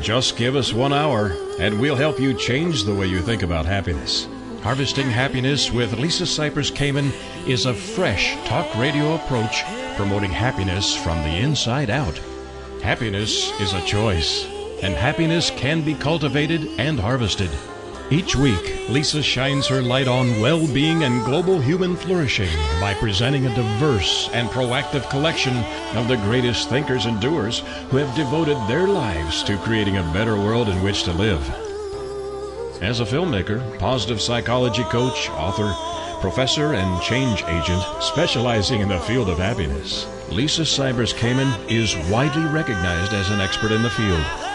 Just give us one hour, and we'll help you change the way you think about happiness. Harvesting Happiness with Lisa Cypers Kamen is a fresh talk radio approach promoting happiness from the inside out. Happiness is a choice, and happiness can be cultivated and harvested. Each week, Lisa shines her light on well being and global human flourishing by presenting a diverse and proactive collection of the greatest thinkers and doers who have devoted their lives to creating a better world in which to live. As a filmmaker, positive psychology coach, author, professor, and change agent specializing in the field of happiness, Lisa Cypers Kamen is widely recognized as an expert in the field.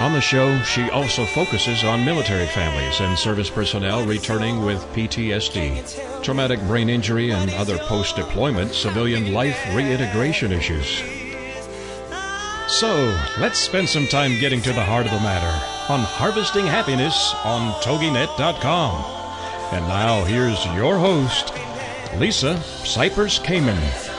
On the show, she also focuses on military families and service personnel returning with PTSD, traumatic brain injury, and other post deployment civilian life reintegration issues. So, let's spend some time getting to the heart of the matter on Harvesting Happiness on TogiNet.com. And now, here's your host, Lisa Cypers Kamen.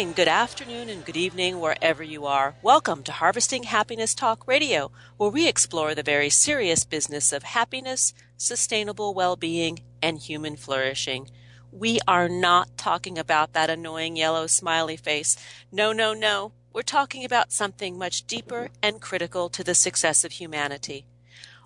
Morning, good afternoon, and good evening wherever you are. Welcome to Harvesting Happiness Talk Radio, where we explore the very serious business of happiness, sustainable well being, and human flourishing. We are not talking about that annoying yellow smiley face. No, no, no. We're talking about something much deeper and critical to the success of humanity.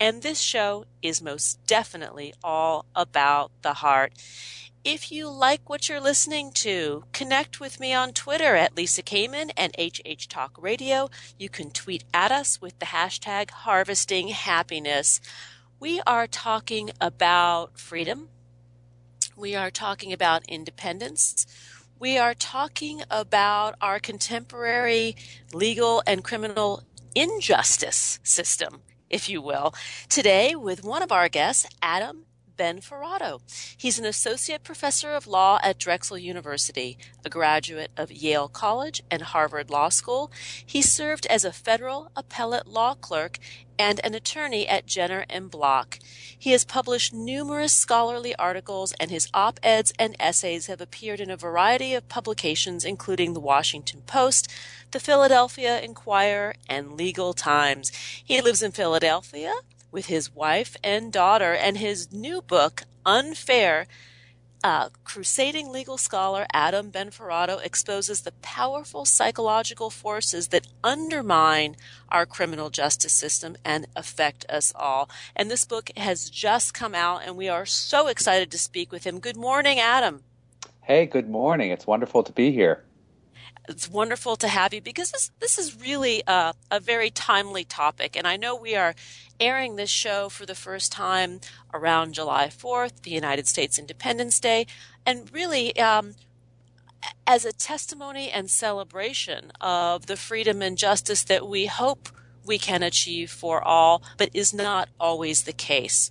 and this show is most definitely all about the heart. If you like what you're listening to, connect with me on Twitter at Lisa Kamen and HH Talk Radio. You can tweet at us with the hashtag harvesting happiness. We are talking about freedom. We are talking about independence. We are talking about our contemporary legal and criminal injustice system if you will, today with one of our guests, Adam Benforado. He's an associate professor of law at Drexel University, a graduate of Yale College and Harvard Law School. He served as a federal appellate law clerk and an attorney at Jenner and Block. He has published numerous scholarly articles and his op-eds and essays have appeared in a variety of publications including the Washington Post, the Philadelphia Inquirer, and Legal Times. He lives in Philadelphia with his wife and daughter, and his new book, Unfair, uh, crusading legal scholar Adam Benforado exposes the powerful psychological forces that undermine our criminal justice system and affect us all. And this book has just come out, and we are so excited to speak with him. Good morning, Adam. Hey, good morning. It's wonderful to be here it's wonderful to have you because this this is really a, a very timely topic, and I know we are airing this show for the first time around July Fourth, the United States Independence Day, and really. Um, as a testimony and celebration of the freedom and justice that we hope we can achieve for all, but is not always the case.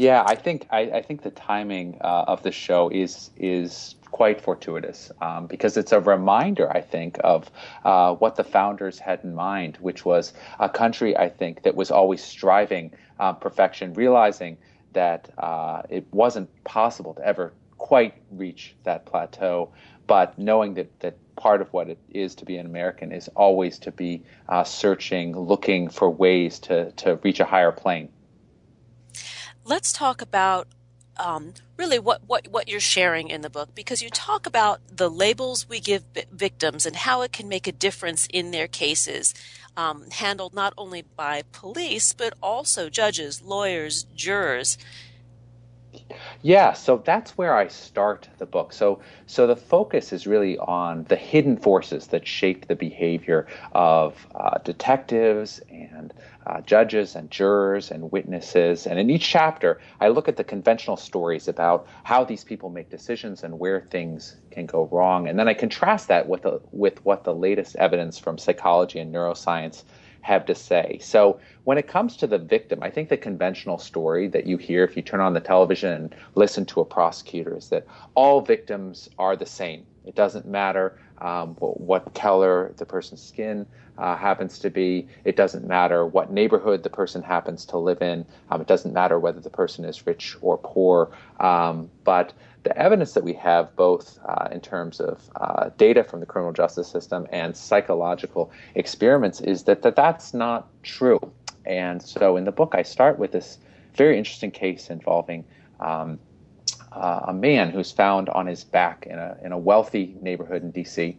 Yeah, I think I, I think the timing uh, of the show is is quite fortuitous um, because it's a reminder, I think, of uh, what the founders had in mind, which was a country, I think, that was always striving uh, perfection, realizing that uh, it wasn't possible to ever quite reach that plateau, but knowing that, that part of what it is to be an American is always to be uh, searching, looking for ways to, to reach a higher plane. Let's talk about um, really what, what, what you're sharing in the book because you talk about the labels we give victims and how it can make a difference in their cases, um, handled not only by police but also judges, lawyers, jurors. Yeah, so that's where I start the book. So, so the focus is really on the hidden forces that shape the behavior of uh, detectives and uh, judges and jurors and witnesses. And in each chapter, I look at the conventional stories about how these people make decisions and where things can go wrong. And then I contrast that with the, with what the latest evidence from psychology and neuroscience have to say. So when it comes to the victim, I think the conventional story that you hear if you turn on the television and listen to a prosecutor is that all victims are the same. It doesn't matter um, what, what, color the person's skin uh, happens to be. It doesn't matter what neighborhood the person happens to live in. Um, it doesn't matter whether the person is rich or poor. Um, but the evidence that we have, both uh, in terms of uh, data from the criminal justice system and psychological experiments, is that, that that's not true. And so in the book, I start with this very interesting case involving um, uh, a man who's found on his back in a, in a wealthy neighborhood in DC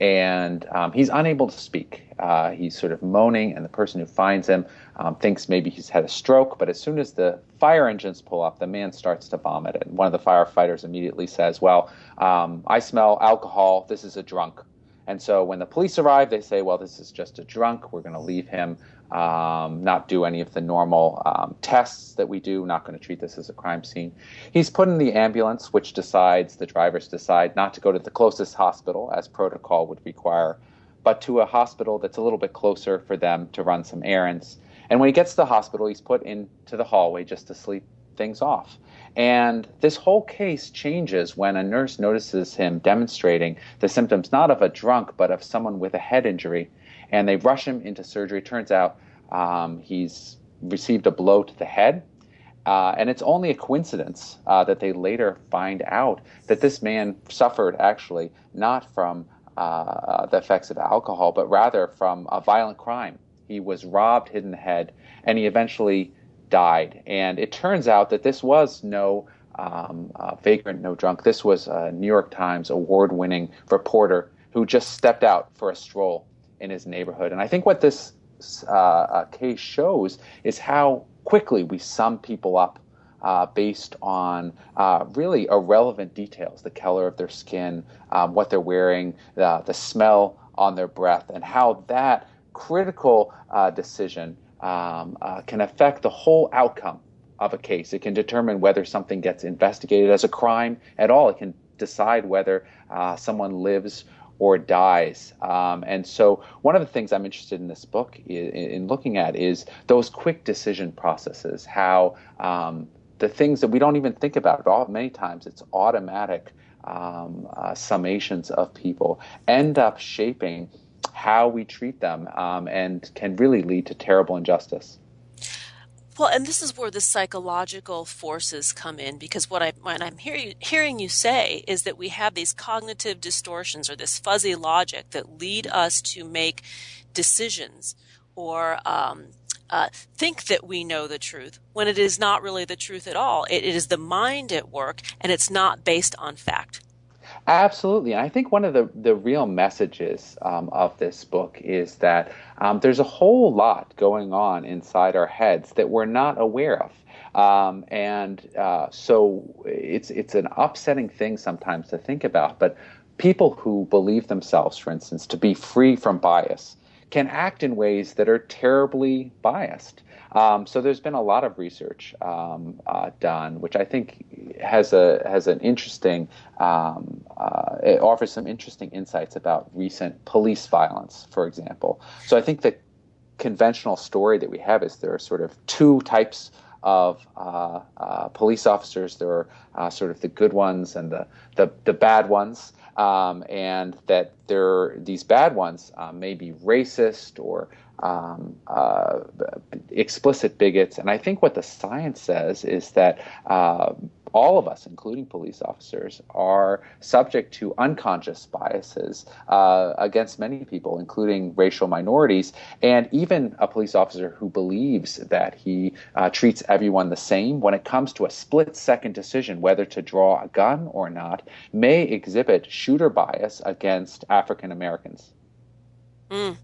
and um, he's unable to speak. Uh, he's sort of moaning, and the person who finds him um, thinks maybe he's had a stroke. But as soon as the fire engines pull up, the man starts to vomit, and one of the firefighters immediately says, "Well, um, I smell alcohol. This is a drunk." And so when the police arrive, they say, well, this is just a drunk. We're going to leave him, um, not do any of the normal um, tests that we do, not going to treat this as a crime scene. He's put in the ambulance, which decides, the drivers decide not to go to the closest hospital, as protocol would require, but to a hospital that's a little bit closer for them to run some errands. And when he gets to the hospital, he's put into the hallway just to sleep things off. And this whole case changes when a nurse notices him demonstrating the symptoms not of a drunk, but of someone with a head injury. And they rush him into surgery. Turns out um, he's received a blow to the head. Uh, and it's only a coincidence uh, that they later find out that this man suffered actually not from uh, the effects of alcohol, but rather from a violent crime. He was robbed, hit in the head, and he eventually died. And it turns out that this was no um, uh, vagrant, no drunk. This was a New York Times award winning reporter who just stepped out for a stroll in his neighborhood. And I think what this uh, uh, case shows is how quickly we sum people up uh, based on uh, really irrelevant details the color of their skin, um, what they're wearing, the smell on their breath, and how that critical uh, decision um, uh, can affect the whole outcome of a case. It can determine whether something gets investigated as a crime at all. It can decide whether uh, someone lives or dies. Um, and so, one of the things I'm interested in this book in, in looking at is those quick decision processes. How um, the things that we don't even think about all many times it's automatic um, uh, summations of people end up shaping how we treat them um, and can really lead to terrible injustice. Well, and this is where the psychological forces come in because what, I, what I'm hear hearing you say is that we have these cognitive distortions or this fuzzy logic that lead us to make decisions or um, uh, think that we know the truth when it is not really the truth at all. It, it is the mind at work and it's not based on fact. Absolutely. And I think one of the, the real messages um, of this book is that um, there's a whole lot going on inside our heads that we're not aware of. Um, and uh, so it's, it's an upsetting thing sometimes to think about. But people who believe themselves, for instance, to be free from bias can act in ways that are terribly biased. Um, so there's been a lot of research um, uh, done, which I think has a has an interesting um, uh, it offers some interesting insights about recent police violence, for example. So I think the conventional story that we have is there are sort of two types of uh, uh, police officers. There are uh, sort of the good ones and the the, the bad ones, um, and that there these bad ones uh, may be racist or um, uh, explicit bigots. And I think what the science says is that uh, all of us, including police officers, are subject to unconscious biases uh, against many people, including racial minorities. And even a police officer who believes that he uh, treats everyone the same, when it comes to a split second decision whether to draw a gun or not, may exhibit shooter bias against African Americans. Mm.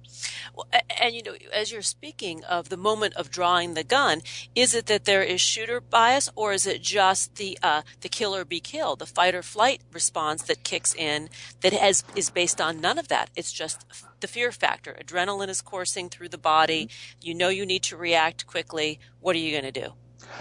And you know, as you're speaking of the moment of drawing the gun, is it that there is shooter bias, or is it just the uh, the kill or be killed, the fight or flight response that kicks in that has is based on none of that? It's just the fear factor. Adrenaline is coursing through the body. Mm-hmm. You know you need to react quickly. What are you going to do?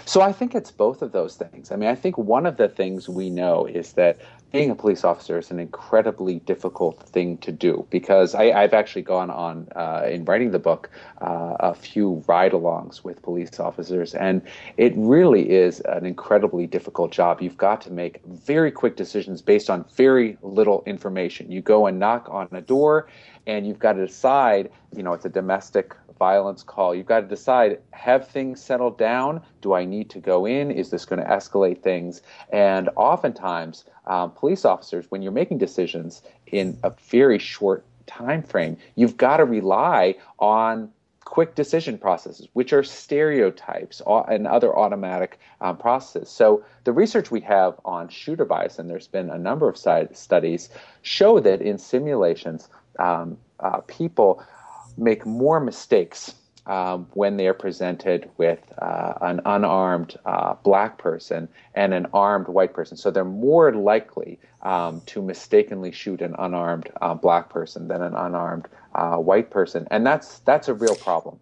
So I think it's both of those things. I mean, I think one of the things we know is that being a police officer is an incredibly difficult thing to do because I, have actually gone on uh, in writing the book uh, a few ride-alongs with police officers, and it really is an incredibly difficult job. You've got to make very quick decisions based on very little information. You go and knock on a door, and you've got to decide. You know, it's a domestic violence call. You've got to decide have things settled down? Do I need to go in? Is this going to escalate things? And oftentimes, um, police officers, when you're making decisions in a very short time frame, you've got to rely on quick decision processes, which are stereotypes and other automatic um, processes. So the research we have on shooter bias, and there's been a number of studies, show that in simulations, um, uh, people make more mistakes um, when they are presented with uh, an unarmed uh, black person and an armed white person. So they're more likely um, to mistakenly shoot an unarmed uh, black person than an unarmed uh, white person, and that's that's a real problem.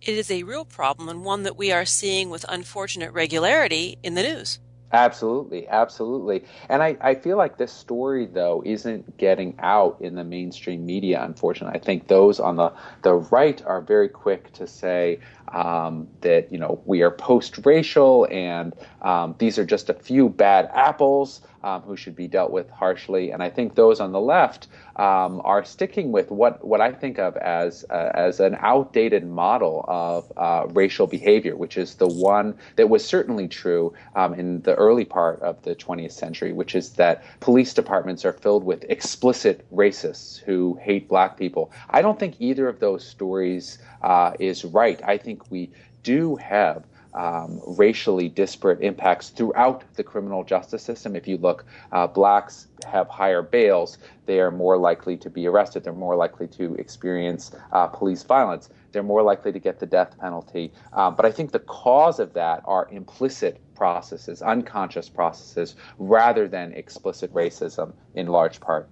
It is a real problem and one that we are seeing with unfortunate regularity in the news. Absolutely, absolutely. And I, I feel like this story, though, isn't getting out in the mainstream media, unfortunately. I think those on the, the right are very quick to say, um, that you know we are post-racial and um, these are just a few bad apples um, who should be dealt with harshly. And I think those on the left um, are sticking with what what I think of as uh, as an outdated model of uh, racial behavior, which is the one that was certainly true um, in the early part of the 20th century, which is that police departments are filled with explicit racists who hate black people. I don't think either of those stories uh, is right. I think we do have um, racially disparate impacts throughout the criminal justice system. If you look, uh, blacks have higher bails. They are more likely to be arrested. They're more likely to experience uh, police violence. They're more likely to get the death penalty. Uh, but I think the cause of that are implicit processes, unconscious processes, rather than explicit racism in large part.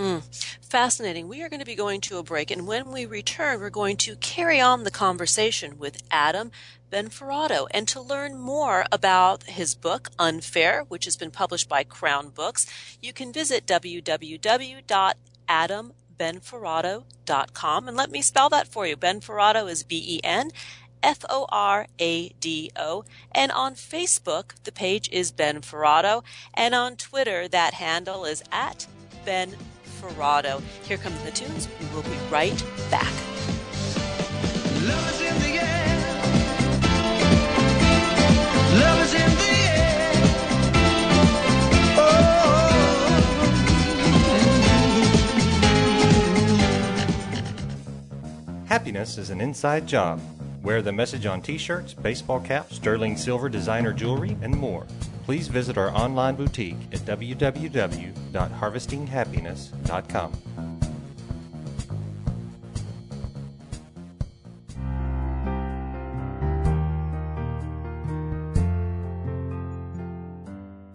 Mm, fascinating. We are going to be going to a break, and when we return, we're going to carry on the conversation with Adam Benforado and to learn more about his book, Unfair, which has been published by Crown Books. You can visit www.adambenforado.com and let me spell that for you. Benforado is B E N F O R A D O. And on Facebook, the page is Ben Forado. And on Twitter, that handle is at Ben Forado. Here come the tunes. We will be right back. Love is in the air. Love is in the air. Oh. Happiness is an inside job. Wear the message on t shirts, baseball caps, sterling silver designer jewelry, and more please visit our online boutique at www.harvestinghappiness.com.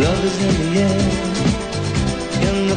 Love is in the air, in the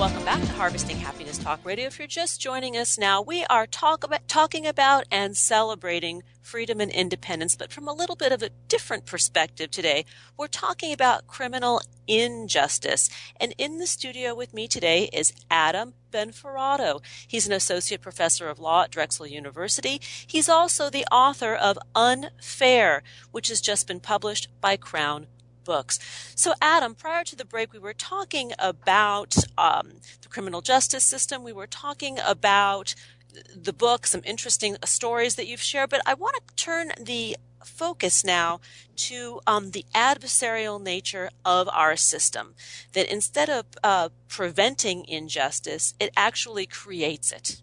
Harvesting Happiness Talk Radio. If you're just joining us now, we are talk about, talking about and celebrating freedom and independence, but from a little bit of a different perspective today. We're talking about criminal injustice. And in the studio with me today is Adam Benforado. He's an associate professor of law at Drexel University. He's also the author of Unfair, which has just been published by Crown books. So, Adam, prior to the break, we were talking about um, the criminal justice system. We were talking about the book, some interesting stories that you've shared, but I want to turn the focus now to um, the adversarial nature of our system. That instead of uh, preventing injustice, it actually creates it.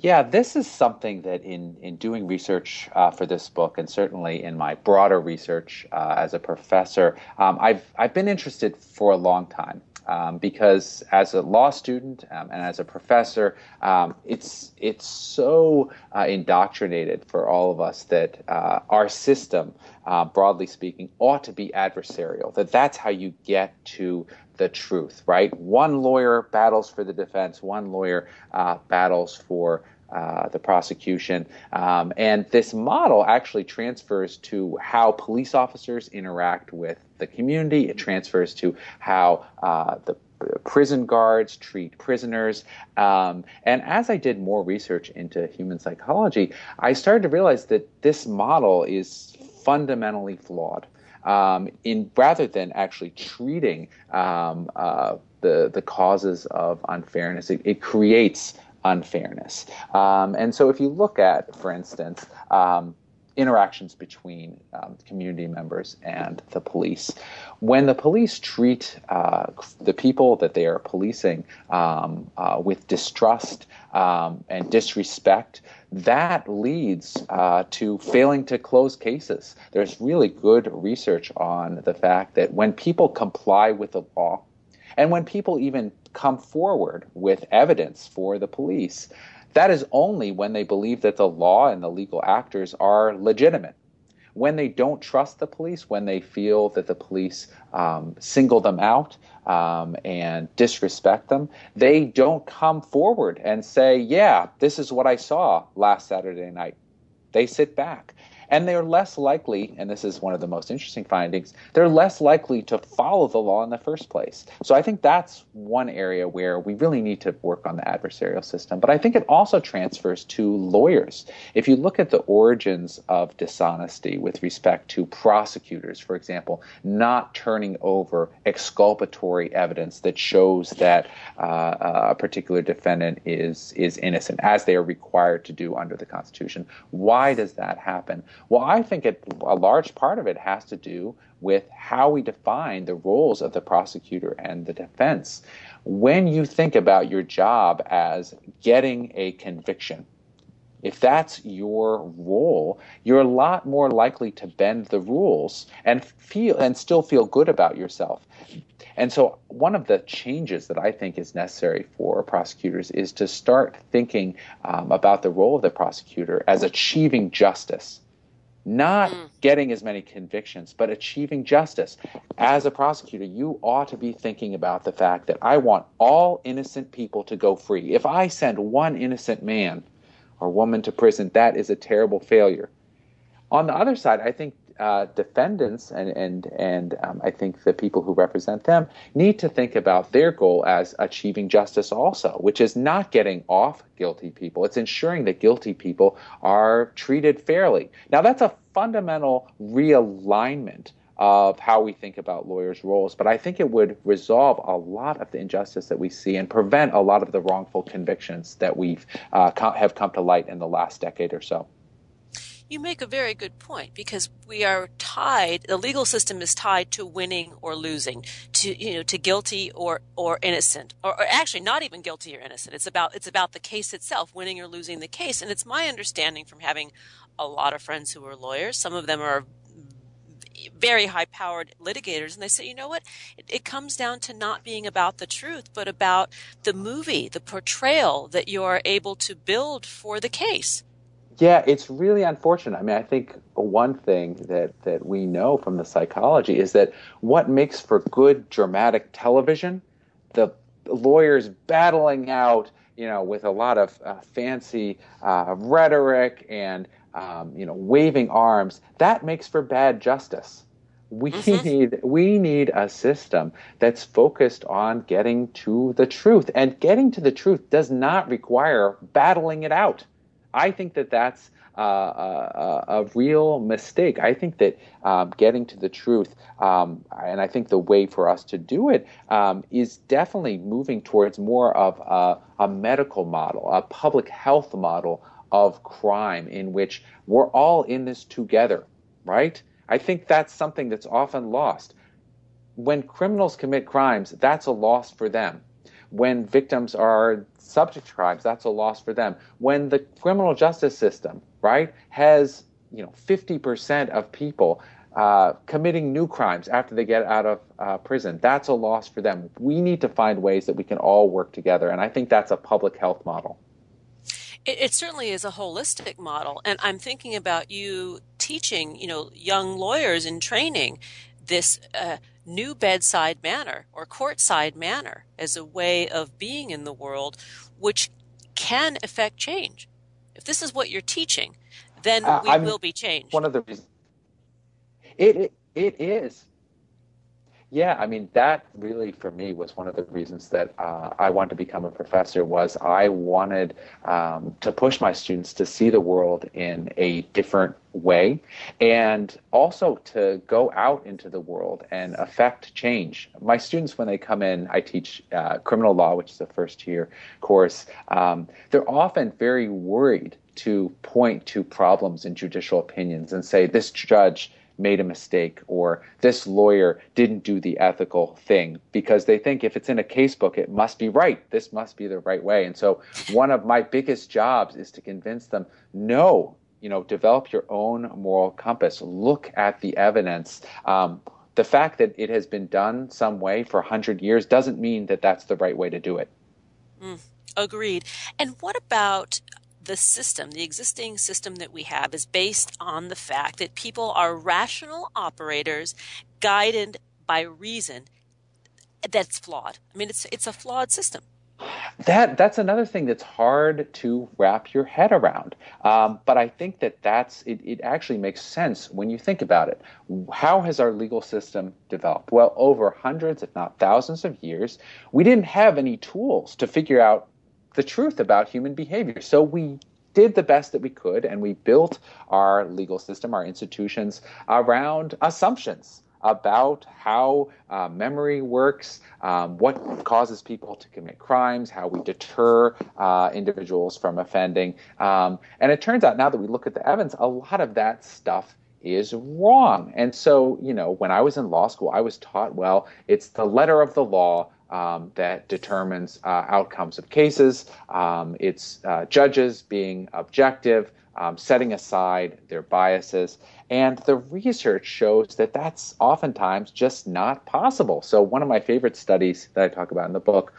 Yeah, this is something that in, in doing research uh, for this book, and certainly in my broader research uh, as a professor, um, I've, I've been interested for a long time. Um, because as a law student um, and as a professor, um, it's it's so uh, indoctrinated for all of us that uh, our system, uh, broadly speaking, ought to be adversarial. That that's how you get to the truth, right? One lawyer battles for the defense, one lawyer uh, battles for uh, the prosecution. Um, and this model actually transfers to how police officers interact with the community. It transfers to how uh, the prison guards treat prisoners. Um, and as I did more research into human psychology, I started to realize that this model is fundamentally flawed um, in rather than actually treating um, uh, the the causes of unfairness, it, it creates unfairness. Um, and so, if you look at, for instance, um, interactions between um, community members and the police. When the police treat uh, the people that they are policing um, uh, with distrust um, and disrespect, that leads uh, to failing to close cases. There's really good research on the fact that when people comply with the law, and when people even come forward with evidence for the police, that is only when they believe that the law and the legal actors are legitimate. When they don't trust the police, when they feel that the police um, single them out um, and disrespect them, they don't come forward and say, Yeah, this is what I saw last Saturday night. They sit back. And they're less likely, and this is one of the most interesting findings, they're less likely to follow the law in the first place. So I think that's one area where we really need to work on the adversarial system. But I think it also transfers to lawyers. If you look at the origins of dishonesty with respect to prosecutors, for example, not turning over exculpatory evidence that shows that uh, a particular defendant is is innocent, as they are required to do under the Constitution. Why does that happen? Well, I think it, a large part of it has to do with how we define the roles of the prosecutor and the defense. When you think about your job as getting a conviction, if that's your role, you're a lot more likely to bend the rules and feel and still feel good about yourself. And so, one of the changes that I think is necessary for prosecutors is to start thinking um, about the role of the prosecutor as achieving justice not mm. getting as many convictions, but achieving justice. As a prosecutor, you ought to be thinking about the fact that I want all innocent people to go free. If I send one innocent man or woman to prison, that is a terrible failure. On the other side, I think uh, defendants and and and um, I think the people who represent them need to think about their goal as achieving justice also, which is not getting off guilty people. It's ensuring that guilty people are treated fairly. Now that's a fundamental realignment of how we think about lawyers' roles, but I think it would resolve a lot of the injustice that we see and prevent a lot of the wrongful convictions that we've uh, have come to light in the last decade or so. You make a very good point because we are tied, the legal system is tied to winning or losing, to, you know, to guilty or, or innocent, or, or, actually not even guilty or innocent. It's about, it's about the case itself, winning or losing the case. And it's my understanding from having a lot of friends who are lawyers, some of them are very high powered litigators and they say you know what it, it, comes down to not being about the truth but about the movie the portrayal that you're able to build for the case yeah, it's really unfortunate. I mean, I think one thing that, that we know from the psychology is that what makes for good dramatic television, the lawyers battling out, you know, with a lot of uh, fancy uh, rhetoric and um, you know waving arms. That makes for bad justice. We mm-hmm. need we need a system that's focused on getting to the truth, and getting to the truth does not require battling it out. I think that that's uh, a, a, real mistake. I think that um, getting to the truth, um, and I think the way for us to do it um, is definitely moving towards more of a, a medical model, a public health model of crime, in which we're all in this together, right? I think that's something that's often lost. When criminals commit crimes, that's a loss for them. When victims are subject to crimes, that's a loss for them. When the criminal justice system, right, has you know 50% of people uh, committing new crimes after they get out of uh, prison, that's a loss for them. We need to find ways that we can all work together, and I think that's a public health model. It, it, certainly is a holistic model. And I'm thinking about you teaching, you know, young lawyers in training this uh, new bedside manner or courtside manner as a way of being in the world, which can affect change. If this is what you're teaching, then uh, we I'm, will be changed. One of the reasons it, it, it is yeah, I mean that really for me was one of the reasons that uh, I wanted to become a professor. Was I wanted um, to push my students to see the world in a different way, and also to go out into the world and affect change. My students, when they come in, I teach uh, criminal law, which is a first year course. Um, they're often very worried to point to problems in judicial opinions and say this judge made a mistake or this lawyer didn't do the ethical thing because they think if it's in a casebook, it must be right. This must be the right way. And so one of my biggest jobs is to convince them no, you know, develop your own moral compass, look at the evidence. Um, the fact that it has been done some way for 100 years doesn't mean that that's the right way to do it. Mm, agreed. And what about the system, the existing system that we have, is based on the fact that people are rational operators guided by reason. That's flawed. I mean, it's it's a flawed system. That that's another thing that's hard to wrap your head around. Um, but I think that that's it, it. Actually makes sense when you think about it. How has our legal system developed? Well, over hundreds, if not thousands, of years, we didn't have any tools to figure out the truth about human behavior. So we did the best that we could and we built our legal system, our institutions around assumptions about how uh, memory works, um, what causes people to commit crimes, how we deter uh, individuals from offending. Um, and it turns out now that we look at the evidence, a lot of that stuff is wrong. And so, you know, when I was in law school, I was taught, well, it's the letter of the law um, that determines uh, outcomes of cases. Um, it's uh, judges being objective, um, setting aside their biases. And the research shows that that's oftentimes just not possible. So, one of my favorite studies that I talk about in the book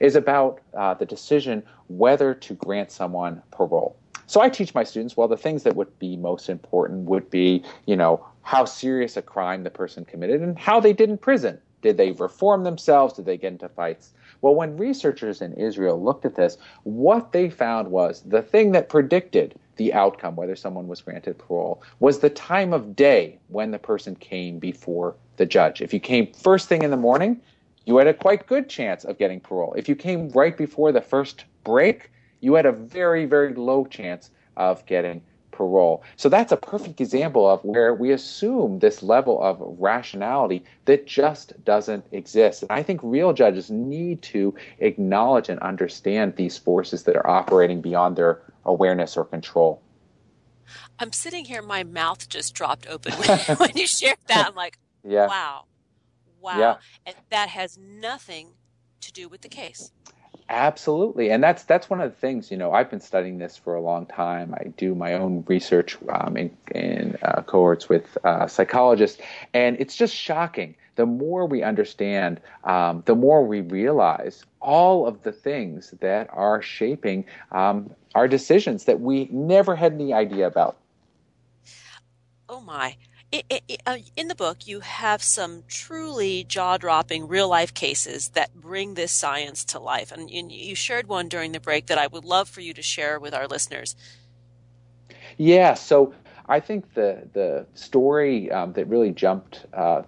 is about uh, the decision whether to grant someone parole. So, I teach my students well, the things that would be most important would be, you know, how serious a crime the person committed and how they did in prison did they reform themselves? Did they get into fights? Well, when researchers in Israel looked at this, what they found was the thing that predicted the outcome, whether someone was granted parole, was the time of day when the person came before the judge. If you came first thing in the morning, you had a quite good chance of getting parole. If you came right before the first break, you had a very, very low chance of getting parole. So that's a perfect example of where we assume this level of rationality that just doesn't exist. And I think real judges need to acknowledge and understand these forces that are operating beyond their awareness or control. I'm sitting here, my mouth just dropped open when, when you shared that. I'm like, yeah. wow, wow. Yeah. And that has nothing to do with the case. Absolutely, and that's that's one of the things. You know, I've been studying this for a long time. I do my own research um, in, in uh, cohorts with uh, psychologists, and it's just shocking. The more we understand, um, the more we realize all of the things that are shaping um, our decisions that we never had any idea about. Oh my! Uh, in the book, you have some truly jaw dropping real life cases that bring this science to life. And you shared one during the break that I would love for you to share with our listeners. Yeah, so I think the, the story um, that really jumped uh,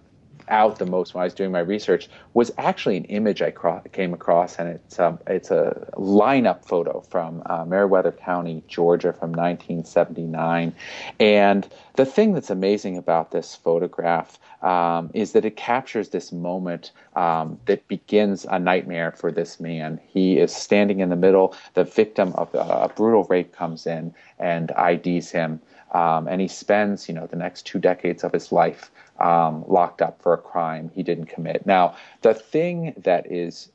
out the most when I was doing my research was actually an image I cro- came across, and it's um, it's a lineup photo from uh, Meriwether County, Georgia, from 1979. And the thing that's amazing about this photograph um, is that it captures this moment um, that begins a nightmare for this man. He is standing in the middle. The victim of a brutal rape comes in and IDs him. Um, and he spends, you know, the next two decades of his life um, locked up for a crime he didn't commit. Now, the thing that is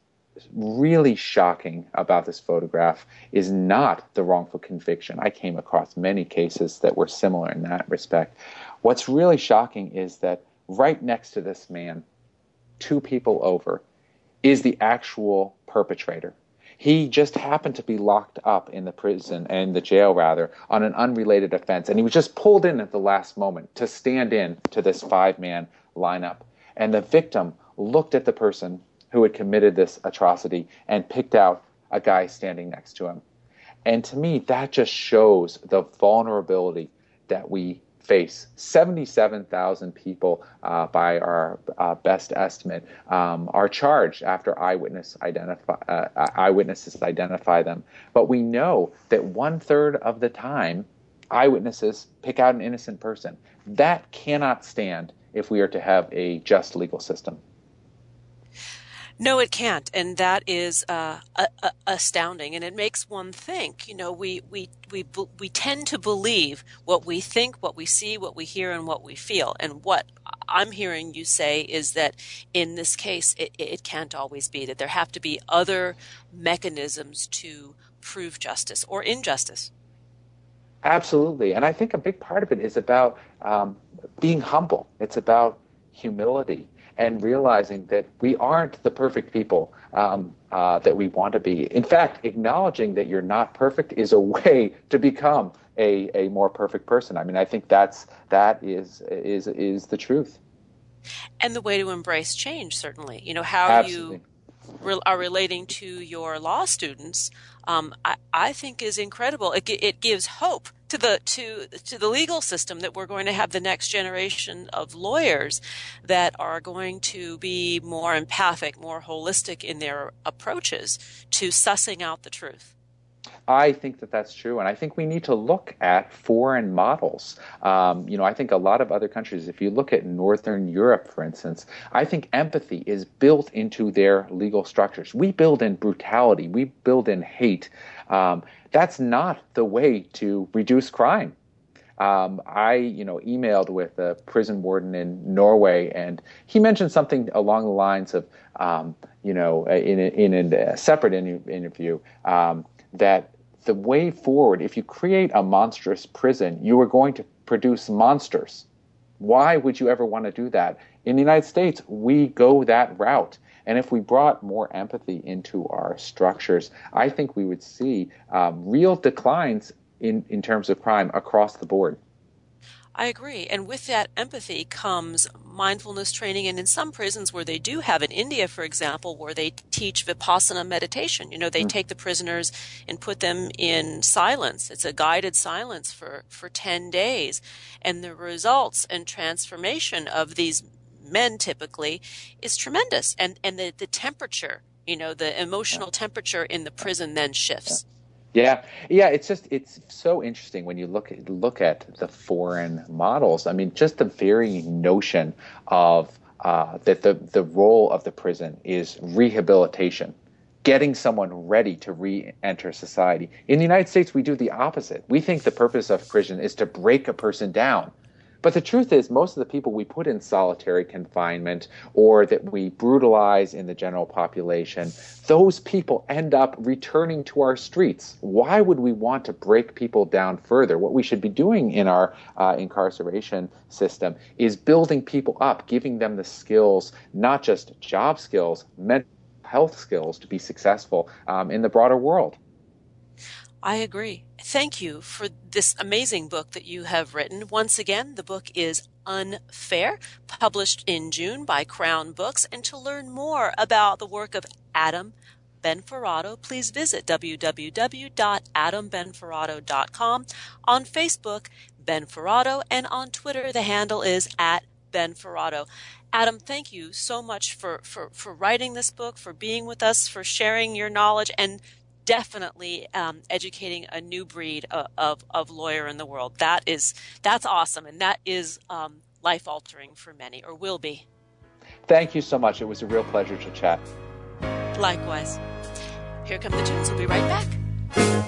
really shocking about this photograph is not the wrongful conviction. I came across many cases that were similar in that respect. What's really shocking is that right next to this man, two people over, is the actual perpetrator. He just happened to be locked up in the prison and the jail rather on an unrelated offense, and he was just pulled in at the last moment to stand in to this five-man lineup. And the victim looked at the person who had committed this atrocity and picked out a guy standing next to him. And to me, that just shows the vulnerability that we face 77,000 people uh, by our uh, best estimate um, are charged after eyewitness identify, uh, eyewitnesses identify them. But we know that one third of the time, eyewitnesses pick out an innocent person. That cannot stand if we are to have a just legal system. No, it can't, and that is uh, a, a, astounding, and it makes one think. You know, we we we we tend to believe what we think, what we see, what we hear, and what we feel. And what I'm hearing you say is that in this case, it, it can't always be that there have to be other mechanisms to prove justice or injustice. Absolutely, and I think a big part of it is about um, being humble. It's about humility and realizing that we aren't the perfect people um, uh, that we want to be. In fact, acknowledging that you're not perfect is a way to become a, a more perfect person. I mean, I think that's that is is is the truth. And the way to embrace change, certainly. You know how Absolutely. you re- are relating to your law students, um, I, I, think is incredible. It, it gives hope to the to to the legal system that we're going to have the next generation of lawyers that are going to be more empathic, more holistic in their approaches to sussing out the truth. I think that that's true, and I think we need to look at foreign models. Um, you know, I think a lot of other countries, if you look at Northern Europe, for instance, I think empathy is built into their legal structures. We build in brutality, we build in hate. Um, that's not the way to reduce crime. Um, I, you know, emailed with a prison warden in Norway, and he mentioned something along the lines of, um, you know, in a, in a separate interview, um, that the way forward, if you create a monstrous prison, you are going to produce monsters. Why would you ever want to do that? In the United States, we go that route. And if we brought more empathy into our structures, I think we would see um, real declines in, in terms of crime across the board. I agree. And with that empathy comes mindfulness training. And in some prisons where they do have, in India, for example, where they teach Vipassana meditation, you know, they mm. take the prisoners and put them in silence. It's a guided silence for, for 10 days. And the results and transformation of these men typically is tremendous. And, and the, the temperature, you know, the emotional temperature in the prison then shifts. Yeah, yeah, it's just it's so interesting when you look at, look at the foreign models. I mean, just the very notion of uh, that the the role of the prison is rehabilitation, getting someone ready to re-enter society. In the United States, we do the opposite. We think the purpose of prison is to break a person down but the truth is, most of the people we put in solitary confinement or that we brutalize in the general population, those people end up returning to our streets. Why would we want to break people down further? What we should be doing in our uh, incarceration system is building people up, giving them the skills, not just job skills, mental health skills to be successful um, in the broader world. I agree. Thank you for this amazing book that you have written. Once again, the book is Unfair, published in June by Crown Books. And to learn more about the work of Adam Benforado, please visit www.adambenforado.com. On Facebook, Benforado, and on Twitter, the handle is at Benforado. Adam, thank you so much for, for, for writing this book, for being with us, for sharing your knowledge, and definitely um, educating a new breed of, of, of, lawyer in the world. That is that's awesome, and that is um, life altering for many, or will be. Thank you so much. It was a real pleasure to chat. Likewise. Here come the tunes. We'll be right back.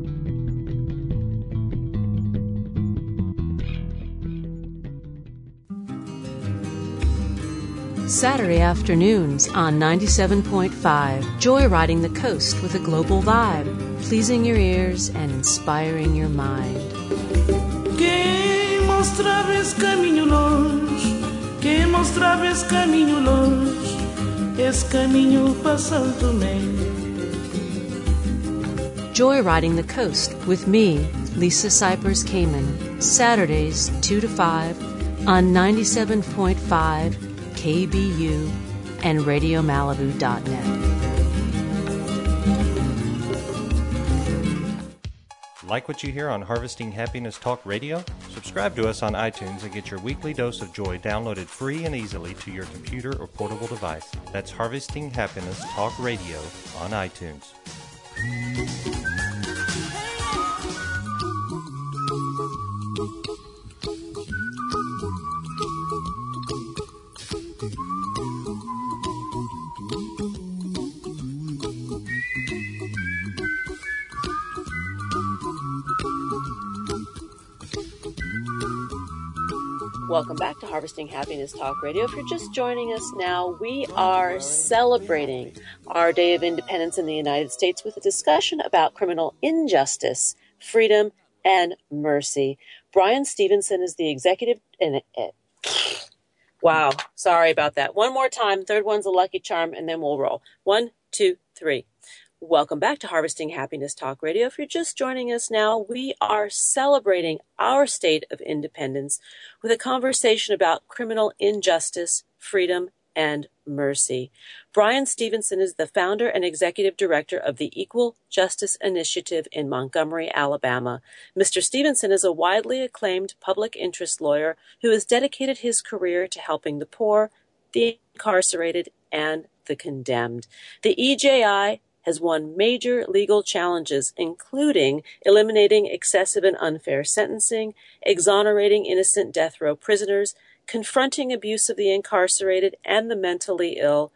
Saturday afternoons on 97.5, joyriding the coast with a global vibe, pleasing your ears and inspiring your mind. Quem mostrava esse caminho longe, quem mostrava esse caminho longe, esse caminho Joyriding the Coast with me, Lisa Cypers Kamen, Saturdays 2 to 5 on 97.5 KBU, and RadioMalibu.net. Like what you hear on Harvesting Happiness Talk Radio? Subscribe to us on iTunes and get your weekly dose of joy downloaded free and easily to your computer or portable device. That's Harvesting Happiness Talk Radio on iTunes. Welcome back to Harvesting Happiness Talk Radio. If you're just joining us now, we are celebrating our Day of Independence in the United States with a discussion about criminal injustice, freedom, and mercy. Bryan Stevenson is the executive. And uh, wow, sorry about that. One more time. Third one's a lucky charm, and then we'll roll. One, two, three. Welcome back to Harvesting Happiness Talk Radio. If you're just joining us now, we are celebrating our state of independence with a conversation about criminal injustice, freedom, and mercy. Bryan Stevenson is the founder and executive director of the Equal Justice Initiative in Montgomery, Alabama. Mr. Stevenson is a widely acclaimed public interest lawyer who has dedicated his career to helping the poor, the incarcerated, and the condemned. The EJI has won major legal challenges, including eliminating excessive and unfair sentencing, exonerating innocent death row prisoners, confronting abuse of the incarcerated and the mentally ill,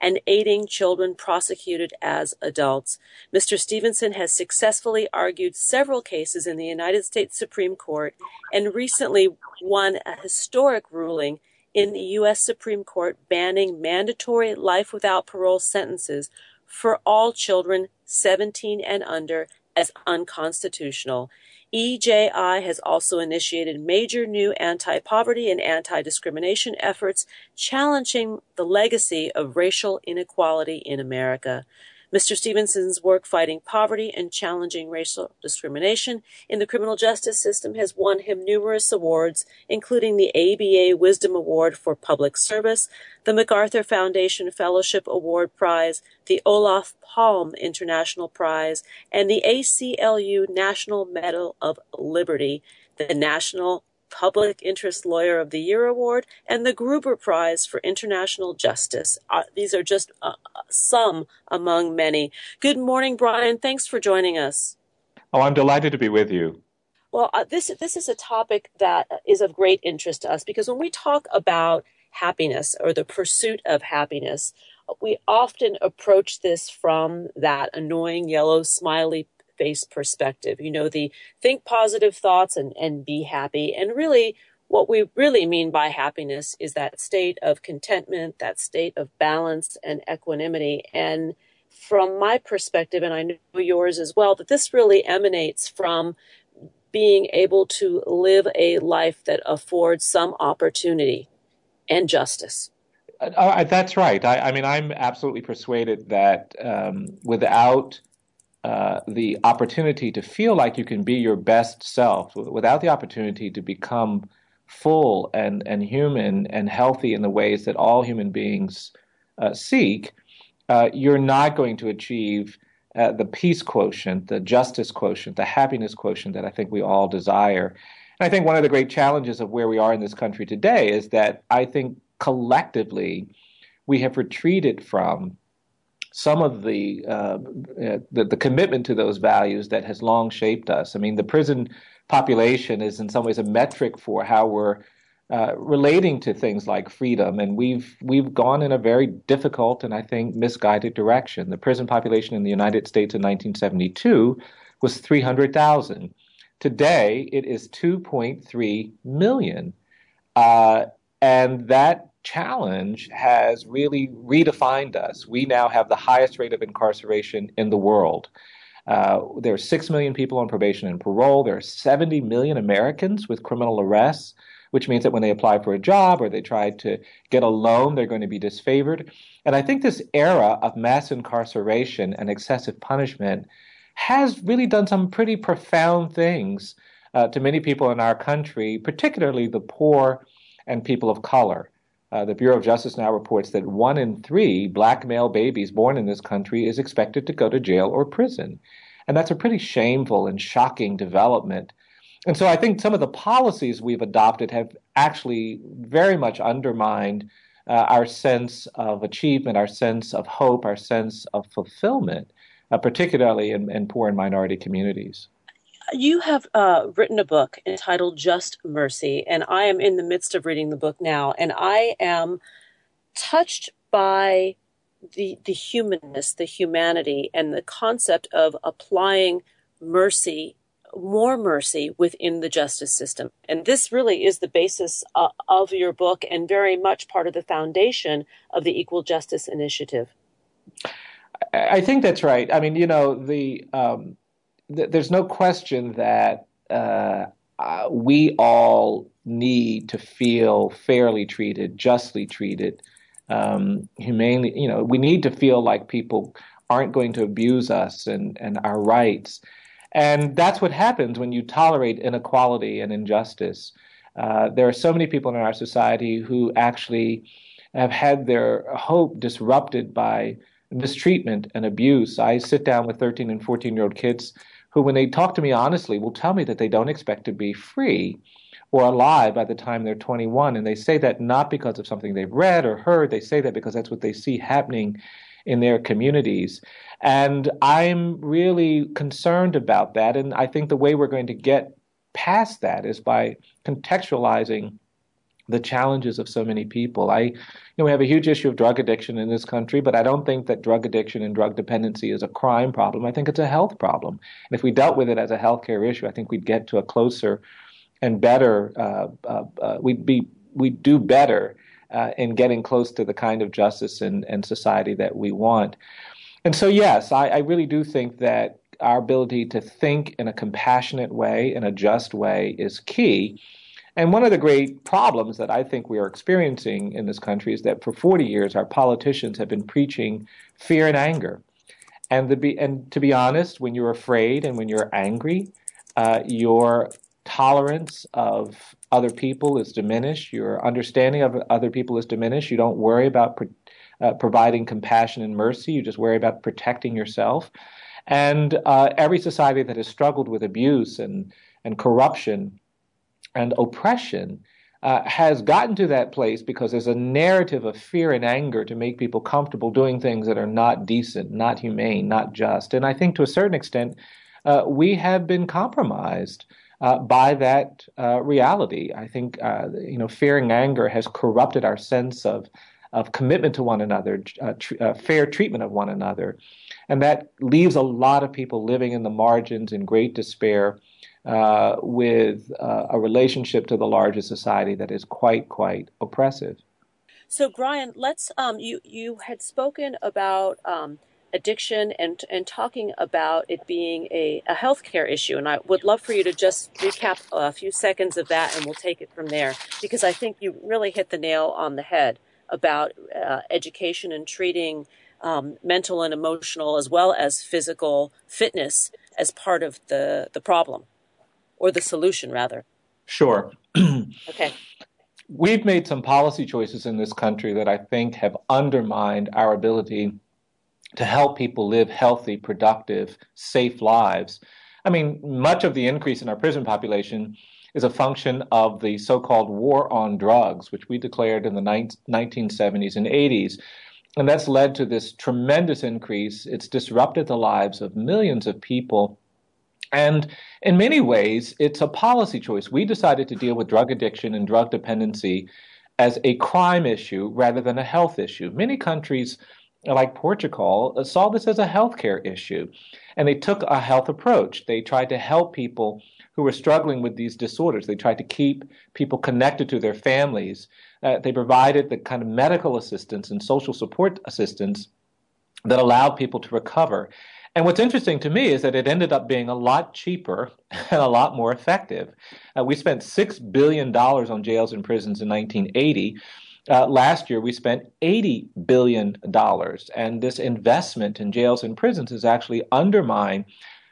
and aiding children prosecuted as adults. Mr. Stevenson has successfully argued several cases in the United States Supreme Court and recently won a historic ruling in the U.S. Supreme Court banning mandatory life without parole sentences for all children 17 and under as unconstitutional. EJI has also initiated major new anti poverty and anti discrimination efforts challenging the legacy of racial inequality in America. Mr. Stevenson's work fighting poverty and challenging racial discrimination in the criminal justice system has won him numerous awards, including the ABA Wisdom Award for Public Service, the MacArthur Foundation Fellowship Award Prize, the Olof Palme International Prize, and the ACLU National Medal of Liberty, the National Public Interest Lawyer of the Year Award, and the Gruber Prize for International Justice. Uh, these are just uh, some among many. Good morning, Bryan. Thanks for joining us. Oh, I'm delighted to be with you. Well, uh, this this is a topic that is of great interest to us because when we talk about happiness or the pursuit of happiness, we often approach this from that annoying yellow smiley face perspective. You know, the think positive thoughts and, and be happy. And really, what we really mean by happiness is that state of contentment, that state of balance and equanimity. And from my perspective, and I know yours as well, that this really emanates from being able to live a life that affords some opportunity and justice. Uh, uh, that's right. I, I, mean, I'm absolutely persuaded that um, without uh, the opportunity to feel like you can be your best self, without the opportunity to become full and, and human and healthy in the ways that all human beings uh, seek, uh, you're not going to achieve uh, the peace quotient, the justice quotient, the happiness quotient that I think we all desire. And I think one of the great challenges of where we are in this country today is that I think collectively we have retreated from some of the, uh, uh, the, the commitment to those values that has long shaped us. I mean, the prison population is in some ways a metric for how we're uh, relating to things like freedom, and we've we've gone in a very difficult and I think misguided direction. The prison population in the United States in 1972 was 300,000. Today, it is 2.3 million, uh, and that challenge has really redefined us. We now have the highest rate of incarceration in the world. Uh, there are 6 million people on probation and parole. There are 70 million Americans with criminal arrests which means that when they apply for a job or they try to get a loan, they're going to be disfavored. And I think this era of mass incarceration and excessive punishment has really done some pretty profound things uh, to many people in our country, particularly the poor and people of color. Uh, the Bureau of Justice now reports that one in three black male babies born in this country is expected to go to jail or prison. And that's a pretty shameful and shocking development and so I think some of the policies we've adopted have actually very much undermined uh, our sense of achievement, our sense of hope, our sense of fulfillment, uh, particularly in, in, poor and minority communities. You have uh, written a book entitled Just Mercy, and I am in the midst of reading the book now, and I am touched by the the humanness, the humanity, and the concept of applying mercy more mercy within the justice system. And this really is the basis uh, of your book and very much part of the foundation of the Equal Justice Initiative. I think that's right. I mean, you know, the um, th- there's no question that uh, uh, we all need to feel fairly treated, justly treated, um, humanely. You know, we need to feel like people aren't going to abuse us and, and our rights. And that's what happens when you tolerate inequality and injustice. Uh, there are so many people in our society who actually have had their hope disrupted by mistreatment and abuse. I sit down with 13 and 14 year old kids who, when they talk to me honestly, will tell me that they don't expect to be free or alive by the time they're 21. And they say that not because of something they've read or heard, they say that because that's what they see happening in their communities. And I'm really concerned about that. And I think the way we're going to get past that is by contextualizing the challenges of so many people. I, you know, we have a huge issue of drug addiction in this country, but I don't think that drug addiction and drug dependency is a crime problem. I think it's a health problem. And if we dealt with it as a healthcare issue, I think we'd get to a closer and better. Uh, uh, uh, we'd be we'd do better uh, in getting close to the kind of justice and, and society that we want. And so, yes, I, I really do think that our ability to think in a compassionate way, in a just way, is key. And one of the great problems that I think we are experiencing in this country is that for 40 years, our politicians have been preaching fear and anger. And, the and to be honest, when you're afraid and when you're angry, uh, your tolerance of other people is diminished. Your understanding of other people is diminished. You don't worry about uh, providing compassion and mercy. You just worry about protecting yourself. And uh, every society that has struggled with abuse and, and corruption and oppression uh, has gotten to that place because there's a narrative of fear and anger to make people comfortable doing things that are not decent, not humane, not just. And I think to a certain extent, uh, we have been compromised uh, by that uh, reality. I think uh, you know fear and anger has corrupted our sense of of commitment to one another, tr- uh, fair treatment of one another, and that leaves a lot of people living in the margins in great despair. Uh, with a relationship to the larger society that is quite, quite oppressive. So, Bryan, let's. Um, you you had spoken about um, addiction and and talking about it being a, a healthcare issue. And I would love for you to just recap a few seconds of that and we'll take it from there because I think you really hit the nail on the head about uh, education and treating um, mental and emotional as well as physical fitness as part of the, the problem or the solution rather. Sure. okay. We've made some policy choices in this country that I think have undermined our ability to help people live healthy, productive, safe lives. I mean, much of the increase in our prison population is a function of the so called war on drugs, which we declared in the 1970s and 80s. And that's led to this tremendous increase. It's disrupted the lives of millions of people. And in many ways, it's a policy choice. We decided to deal with drug addiction and drug dependency as a crime issue rather than a health issue. Many countries like Portugal, saw this as a healthcare issue. And they took a health approach. They tried to help people who were struggling with these disorders. They tried to keep people connected to their families. Uh, they provided the kind of medical assistance and social support assistance that allowed people to recover. And what's interesting to me is that it ended up being a lot cheaper and a lot more effective. Uh, we spent $6 billion on jails and prisons in 1980. Uh, last year, we spent $80 billion, and this investment in jails and prisons has actually undermined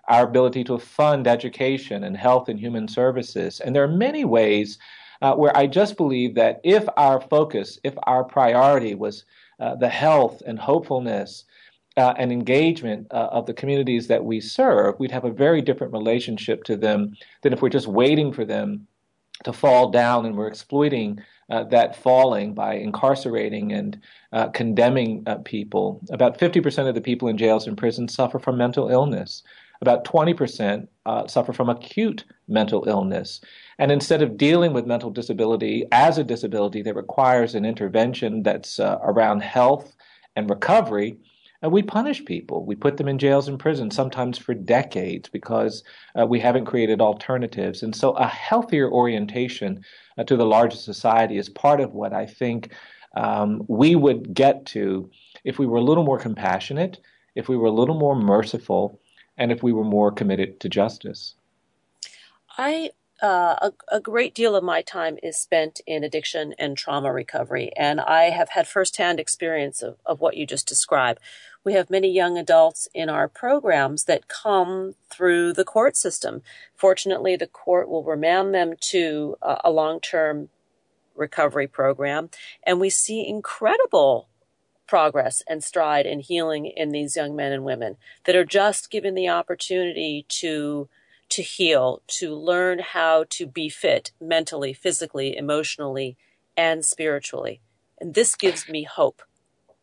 our ability to fund education and health and human services. And there are many ways uh, where I just believe that if our focus, if our priority was uh, the health and hopefulness uh, and engagement uh, of the communities that we serve, we'd have a very different relationship to them than if we're just waiting for them to fall down and we're exploiting uh, that falling by incarcerating and uh, condemning uh, people. About 50% of the people in jails and prisons suffer from mental illness. About 20% uh, suffer from acute mental illness. And instead of dealing with mental disability as a disability that requires an intervention that's uh, around health and recovery, uh, we punish people. We put them in jails and prisons, sometimes for decades, because uh, we haven't created alternatives. And so, a healthier orientation uh, to the larger society is part of what I think um, we would get to if we were a little more compassionate, if we were a little more merciful, and if we were more committed to justice. I uh, a, a, great deal of my time is spent in addiction and trauma recovery, and I have had firsthand experience of, of what you just described. We have many young adults in our programs that come through the court system. Fortunately, the court will remand them to a long term recovery program, and we see incredible progress and stride and healing in these young men and women that are just given the opportunity to to heal, to learn how to be fit mentally, physically, emotionally, and spiritually. And this gives me hope.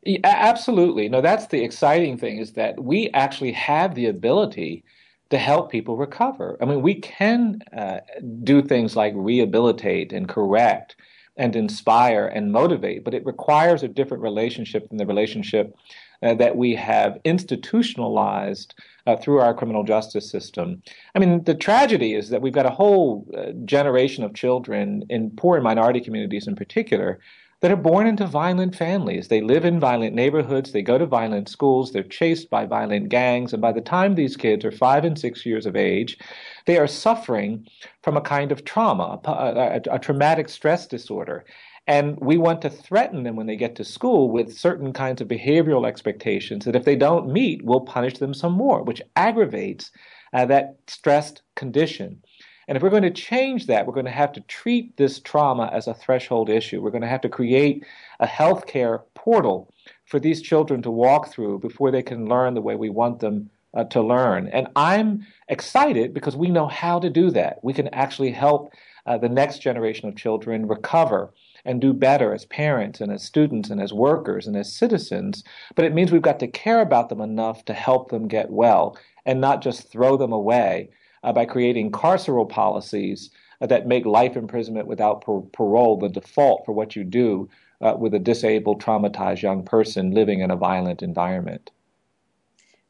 Yeah, absolutely. No, that's the exciting thing is that we actually have the ability to help people recover. I mean, we can uh, do things like rehabilitate and correct and inspire and motivate, but it requires a different relationship than the relationship uh, that we have institutionalized uh, through our criminal justice system. I mean, the tragedy is that we've got a whole uh, generation of children in poor and minority communities in particular that are born into violent families. They live in violent neighborhoods, they go to violent schools, they're chased by violent gangs, and by the time these kids are five and six years of age, they are suffering from a kind of trauma, a, a, a traumatic stress disorder. And we want to threaten them when they get to school with certain kinds of behavioral expectations that if they don't meet, we'll punish them some more, which aggravates uh, that stressed condition. And if we're going to change that, we're going to have to treat this trauma as a threshold issue. We're going to have to create a healthcare portal for these children to walk through before they can learn the way we want them uh, to learn. And I'm excited because we know how to do that. We can actually help uh, the next generation of children recover and do better as parents and as students and as workers and as citizens. But it means we've got to care about them enough to help them get well and not just throw them away uh, by creating carceral policies uh, that make life imprisonment without par- parole the default for what you do uh, with a disabled, traumatized young person living in a violent environment.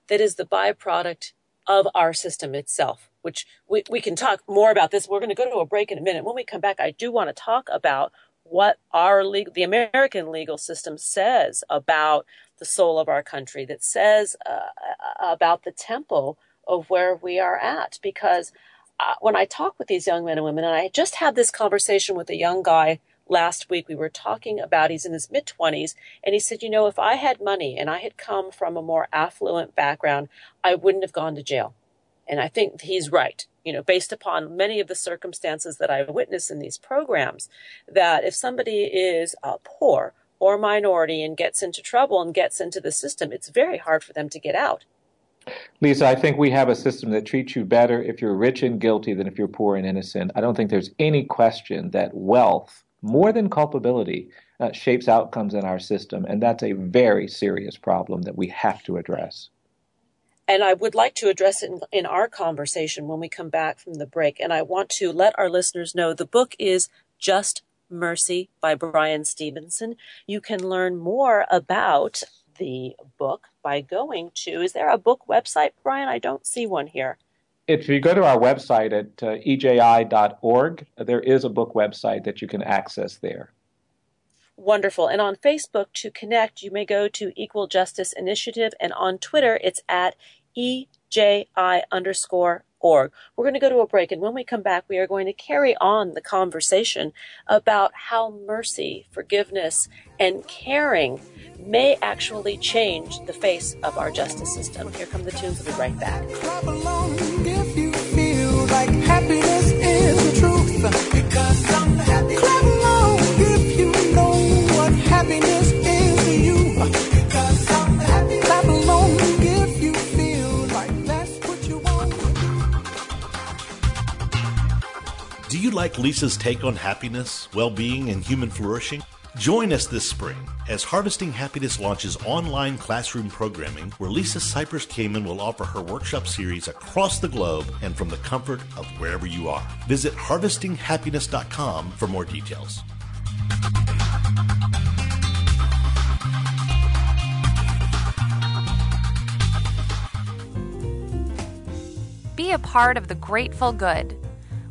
That is the byproduct of our system itself, which we, we can talk more about this. We're going to go to a break in a minute. When we come back, I do want to talk about what our legal, the American legal system says about the soul of our country, that says uh, about the temple of where we are at. Because uh, when I talk with these young men and women, and I just had this conversation with a young guy last week, we were talking about he's in his mid 20s, and he said, You know, if I had money and I had come from a more affluent background, I wouldn't have gone to jail. And I think he's right, you know, based upon many of the circumstances that I witness in these programs, that if somebody is uh, poor or minority and gets into trouble and gets into the system, it's very hard for them to get out. Lisa, I think we have a system that treats you better if you're rich and guilty than if you're poor and innocent. I don't think there's any question that wealth, more than culpability, uh, shapes outcomes in our system. And that's a very serious problem that we have to address. And I would like to address it in, in, our conversation when we come back from the break. And I want to let our listeners know the book is Just Mercy by Bryan Stevenson. You can learn more about the book by going to, is there a book website, Bryan? I don't see one here. If you go to our website at uh, eji.org, there is a book website that you can access there. Wonderful. And on Facebook to connect, you may go to Equal Justice Initiative, and on Twitter, it's at EJI underscore org. We're going to go to a break, and when we come back, we are going to carry on the conversation about how mercy, forgiveness, and caring may actually change the face of our justice system. Here come the tunes. We'll be right back. Like Lisa's take on happiness, well being, and human flourishing? Join us this spring as Harvesting Happiness launches online classroom programming where Lisa Cypers Kamen will offer her workshop series across the globe and from the comfort of wherever you are. Visit harvestinghappiness.com for more details. Be a part of the Grateful Good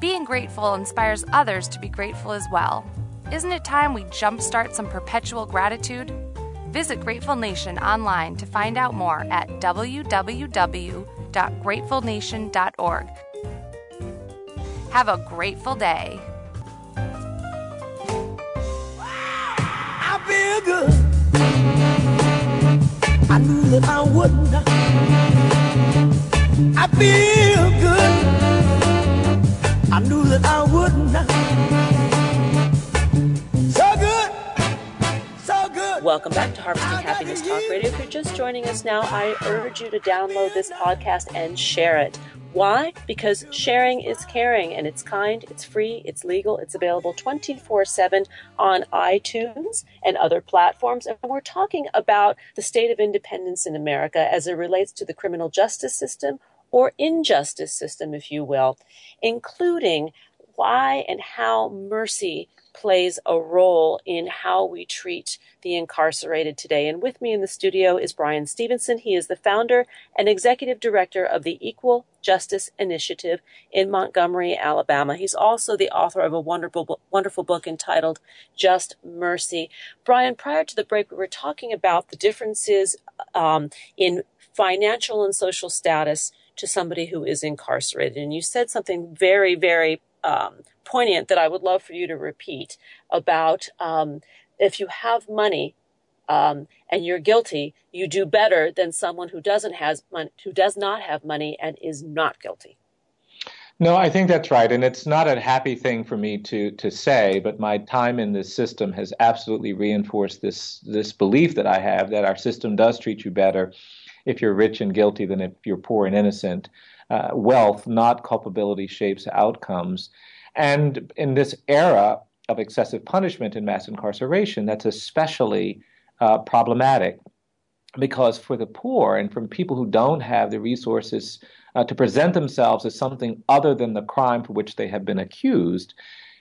Being grateful inspires others to be grateful as well. Isn't it time we jumpstart some perpetual gratitude? Visit Grateful Nation online to find out more at www.gratefulnation.org. Have a grateful day. I feel good. I knew that I would. I feel good. I knew that I would not. So good, so good. Welcome back to Harvesting Happiness Talk Radio. If you're just joining us now, I urge you to download this podcast and share it. Why? Because sharing is caring and it's kind, it's free, it's legal, it's available 24 7 on iTunes and other platforms. And we're talking about the state of independence in America as it relates to the criminal justice system or injustice system, if you will, including why and how mercy plays a role in how we treat the incarcerated today. And with me in the studio is Bryan Stevenson. He is the founder and executive director of the Equal Justice Initiative in Montgomery, Alabama. He's also the author of a wonderful, wonderful book entitled Just Mercy. Bryan, prior to the break, we were talking about the differences um, in financial and social status to somebody who is incarcerated. And you said something very, very um, poignant that I would love for you to repeat about um, if you have money um, and you're guilty, you do better than someone who doesn't has money, who does not have money and is not guilty. No, I think that's right, and it's not a happy thing for me to to say. But my time in this system has absolutely reinforced this this belief that I have that our system does treat you better if you're rich and guilty than if you're poor and innocent. Uh, wealth, not culpability, shapes outcomes. And in this era of excessive punishment and mass incarceration, that's especially uh, problematic because for the poor and from people who don't have the resources uh, to present themselves as something other than the crime for which they have been accused,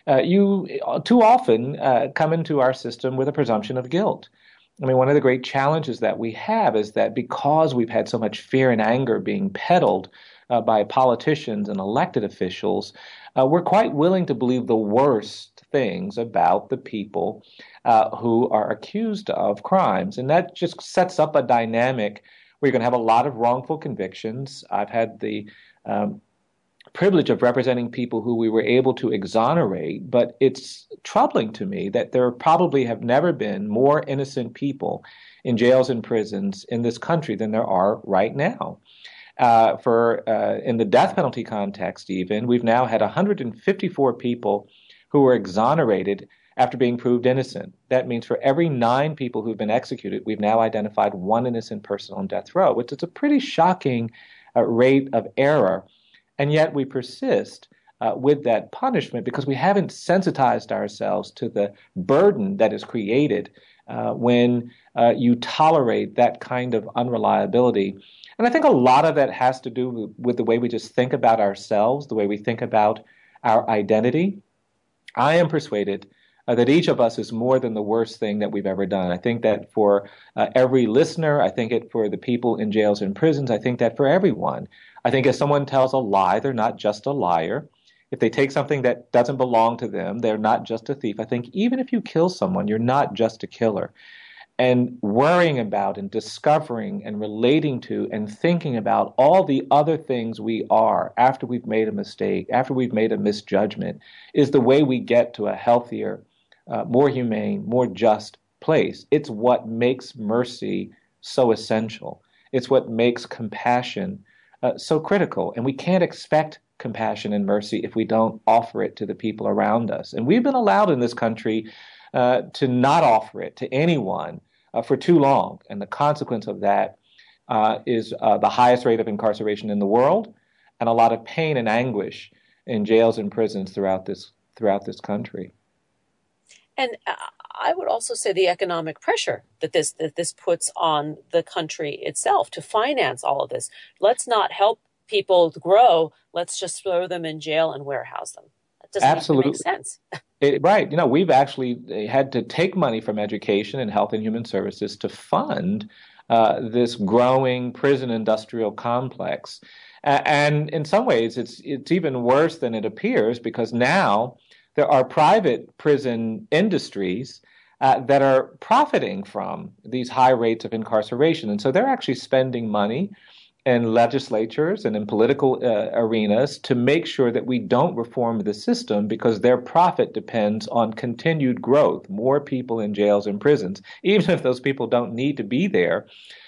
uh, you uh, too often uh, come into our system with a presumption of guilt. I mean, one of the great challenges that we have is that because we've had so much fear and anger being peddled uh, by politicians and elected officials, uh, we're quite willing to believe the worst things about the people uh, who are accused of crimes. And that just sets up a dynamic where you're going to have a lot of wrongful convictions. I've had the um, privilege of representing people who we were able to exonerate, but it's troubling to me that there probably have never been more innocent people in jails and prisons in this country than there are right now. Uh, for uh, in the death penalty context, even we've now had 154 people who were exonerated after being proved innocent. That means for every nine people who've been executed, we've now identified one innocent person on death row, which is a pretty shocking uh, rate of error. And yet we persist uh, with that punishment because we haven't sensitized ourselves to the burden that is created uh, when uh, you tolerate that kind of unreliability. And I think a lot of that has to do with the way we just think about ourselves, the way we think about our identity. I am persuaded uh, that each of us is more than the worst thing that we've ever done. I think that for uh, every listener, I think it for the people in jails and prisons, I think that for everyone. I think if someone tells a lie, they're not just a liar. If they take something that doesn't belong to them, they're not just a thief. I think even if you kill someone, you're not just a killer. And worrying about and discovering and relating to and thinking about all the other things we are after we've made a mistake, after we've made a misjudgment, is the way we get to a healthier, uh, more humane, more just place. It's what makes mercy so essential. It's what makes compassion uh, so critical. And we can't expect compassion and mercy if we don't offer it to the people around us. And we've been allowed in this country uh, to not offer it to anyone uh, for too long. And the consequence of that uh, is uh, the highest rate of incarceration in the world and a lot of pain and anguish in jails and prisons throughout this throughout this country. And I would also say the economic pressure that this that this puts on the country itself to finance all of this. Let's not help people grow. Let's just throw them in jail and warehouse them. That doesn't Absolutely. make sense. It, right. You know, we've actually had to take money from education and health and human services to fund uh, this growing prison industrial complex. and in some ways, it's it's even worse than it appears because now there are private prison industries uh, that are profiting from these high rates of incarceration. And so they're actually spending money in legislatures and in political uh, arenas to make sure that we don't reform the system because their profit depends on continued growth, more people in jails and prisons. Even if those people don't need to be there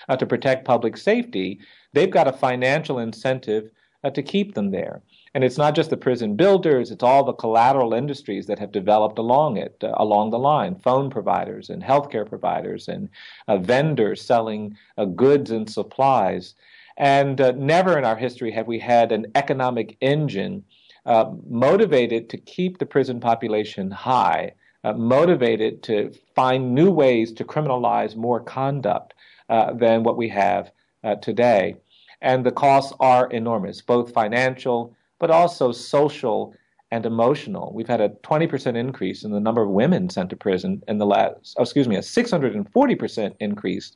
uh, to protect public safety, they've got a financial incentive uh, to keep them there. And it's not just the prison builders, it's all the collateral industries that have developed along it, uh, along the line phone providers and healthcare providers and uh, vendors selling uh, goods and supplies. And uh, never in our history have we had an economic engine uh, motivated to keep the prison population high, uh, motivated to find new ways to criminalize more conduct than what we have today. And the costs are enormous, both financial but also social and emotional. We've had a 20% increase in the number of women sent to prison in the last, oh, excuse me, a 640% increase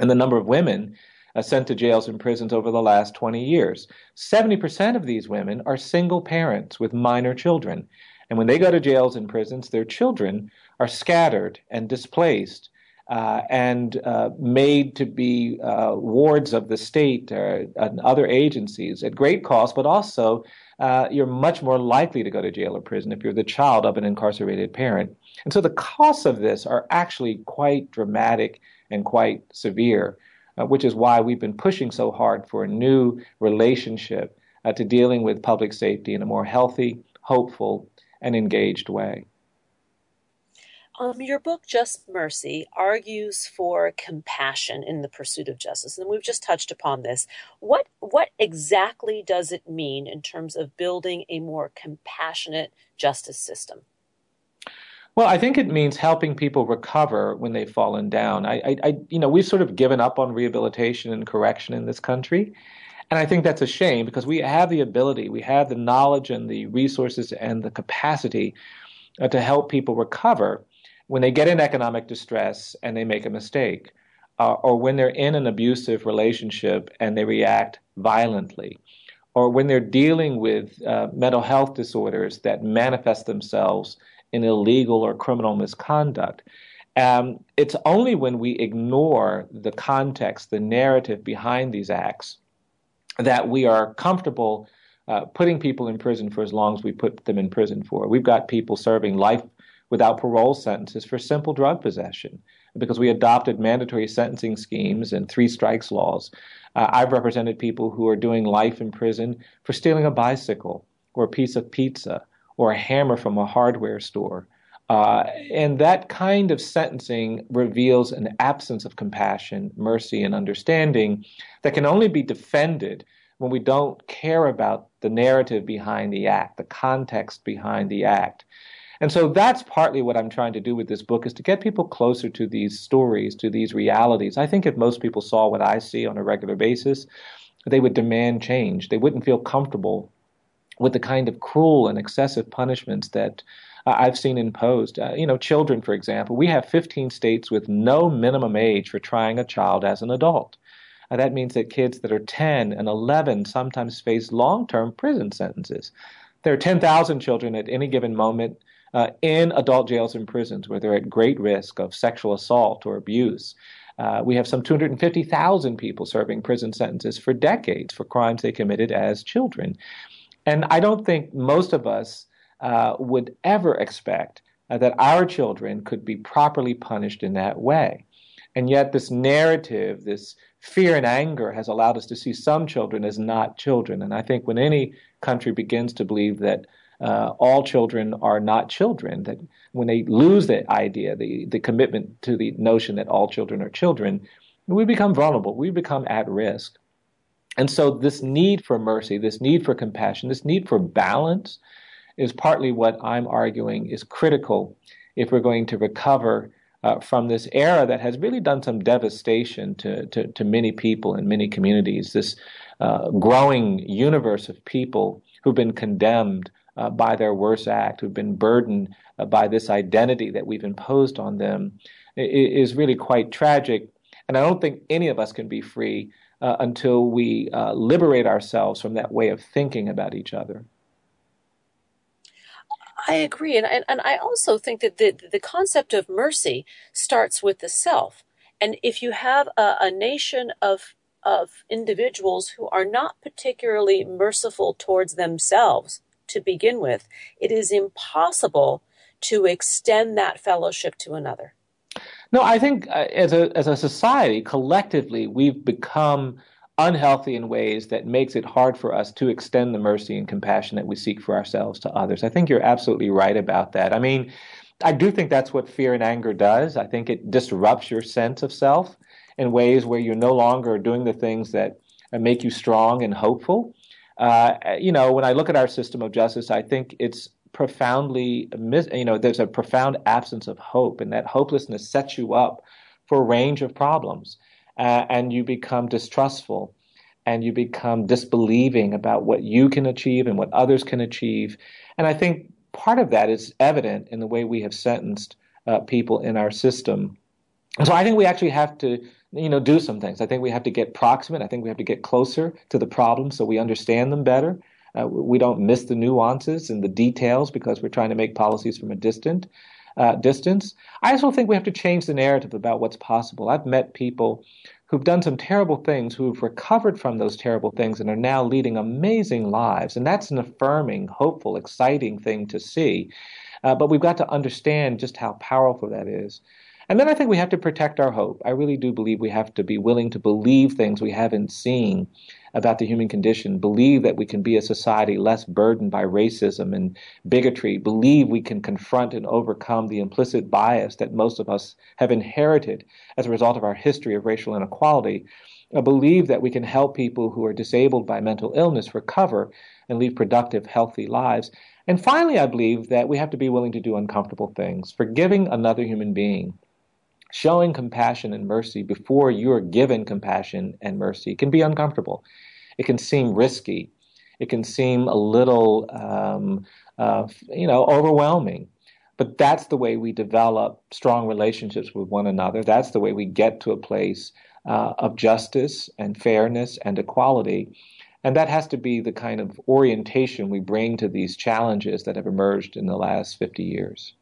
in the number of women uh, sent to jails and prisons over the last 20 years. 70% of these women are single parents with minor children. And when they go to jails and prisons, their children are scattered and displaced uh, and uh, made to be uh, wards of the state or, and other agencies at great cost, but also uh, you're much more likely to go to jail or prison if you're the child of an incarcerated parent. And so the costs of this are actually quite dramatic and quite severe, uh, which is why we've been pushing so hard for a new relationship uh, to dealing with public safety in a more healthy, hopeful, and engaged way. Um, your book, Just Mercy, argues for compassion in the pursuit of justice, and we've just touched upon this. What what exactly does it mean in terms of building a more compassionate justice system? Well, I think it means helping people recover when they've fallen down. I, I, I, you know, we've sort of given up on rehabilitation and correction in this country, and I think that's a shame because we have the ability, we have the knowledge and the resources and the capacity uh, to help people recover when they get in economic distress and they make a mistake, uh, or when they're in an abusive relationship and they react violently, or when they're dealing with uh, mental health disorders that manifest themselves in illegal or criminal misconduct. Um, it's only when we ignore the context, the narrative behind these acts, that we are comfortable uh, putting people in prison for as long as we put them in prison for. We've got people serving life without parole sentences for simple drug possession because we adopted mandatory sentencing schemes and three strikes laws. Uh, I've represented people who are doing life in prison for stealing a bicycle or a piece of pizza or a hammer from a hardware store. Uh, and that kind of sentencing reveals an absence of compassion, mercy, and understanding that can only be defended when we don't care about the narrative behind the act, the context behind the act. And so that's partly what I'm trying to do with this book is to get people closer to these stories, to these realities. I think if most people saw what I see on a regular basis, they would demand change. They wouldn't feel comfortable with the kind of cruel and excessive punishments that uh, I've seen imposed. Uh, you know, children, for example, we have 15 states with no minimum age for trying a child as an adult. Uh, that means that kids that are 10 and 11 sometimes face long term prison sentences. There are 10,000 children at any given moment uh, in adult jails and prisons where they're at great risk of sexual assault or abuse. Uh, we have some 250,000 people serving prison sentences for decades for crimes they committed as children. And I don't think most of us uh, would ever expect uh, that our children could be properly punished in that way. And yet, this narrative, this fear and anger, has allowed us to see some children as not children. And I think when any country begins to believe that uh, all children are not children. That when they lose that idea, the, the commitment to the notion that all children are children, we become vulnerable. We become at risk. And so, this need for mercy, this need for compassion, this need for balance is partly what I'm arguing is critical if we're going to recover uh, from this era that has really done some devastation to, to, to many people and many communities, this uh, growing universe of people who've been condemned uh, by their worst act, who've been burdened uh, by this identity that we've imposed on them, is really quite tragic. And I don't think any of us can be free uh, until we uh, liberate ourselves from that way of thinking about each other. I agree. And, and, and I also think that the, the concept of mercy starts with the self. And if you have a, a nation of of individuals who are not particularly merciful towards themselves, to begin with, it is impossible to extend that fellowship to another. No, I think uh, as a as a society, collectively, we've become unhealthy in ways that makes it hard for us to extend the mercy and compassion that we seek for ourselves to others. I think you're absolutely right about that. I mean, I do think that's what fear and anger does. I think it disrupts your sense of self in ways where you're no longer doing the things that make you strong and hopeful. Uh, you know, when I look at our system of justice, I think it's profoundly, you know, there's a profound absence of hope, and that hopelessness sets you up for a range of problems, uh, and you become distrustful, and you become disbelieving about what you can achieve and what others can achieve, and I think part of that is evident in the way we have sentenced uh, people in our system. So I think we actually have to you know, do some things. I think we have to get proximate. I think we have to get closer to the problem so we understand them better. Uh, we don't miss the nuances and the details because we're trying to make policies from a distant uh, distance. I also think we have to change the narrative about what's possible. I've met people who've done some terrible things, who've recovered from those terrible things, and are now leading amazing lives. And that's an affirming, hopeful, exciting thing to see. Uh, but we've got to understand just how powerful that is. And then I think we have to protect our hope. I really do believe we have to be willing to believe things we haven't seen about the human condition, believe that we can be a society less burdened by racism and bigotry, believe we can confront and overcome the implicit bias that most of us have inherited as a result of our history of racial inequality. I believe that we can help people who are disabled by mental illness recover and lead productive, healthy lives. And finally, I believe that we have to be willing to do uncomfortable things. Forgiving another human being showing compassion and mercy before you're given compassion and mercy can be uncomfortable. It can seem risky. It can seem a little, um, uh, you know, overwhelming. But that's the way we develop strong relationships with one another. That's the way we get to a place uh, of justice and fairness and equality. And that has to be the kind of orientation we bring to these challenges that have emerged in the last 50 years.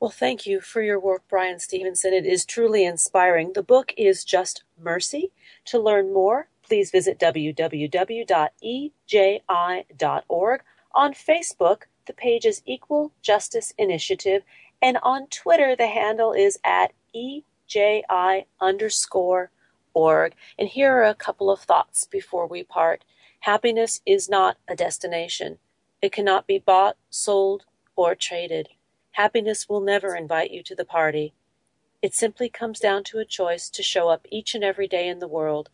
Well, thank you for your work, Bryan Stevenson. It is truly inspiring. The book is Just Mercy. To learn more, please visit www.eji.org. On Facebook, the page is Equal Justice Initiative, and on Twitter, the handle is at EJI underscore org. And here are a couple of thoughts before we part. Happiness is not a destination. It cannot be bought, sold, or traded. Happiness will never invite you to the party. It simply comes down to a choice to show up each and every day in the world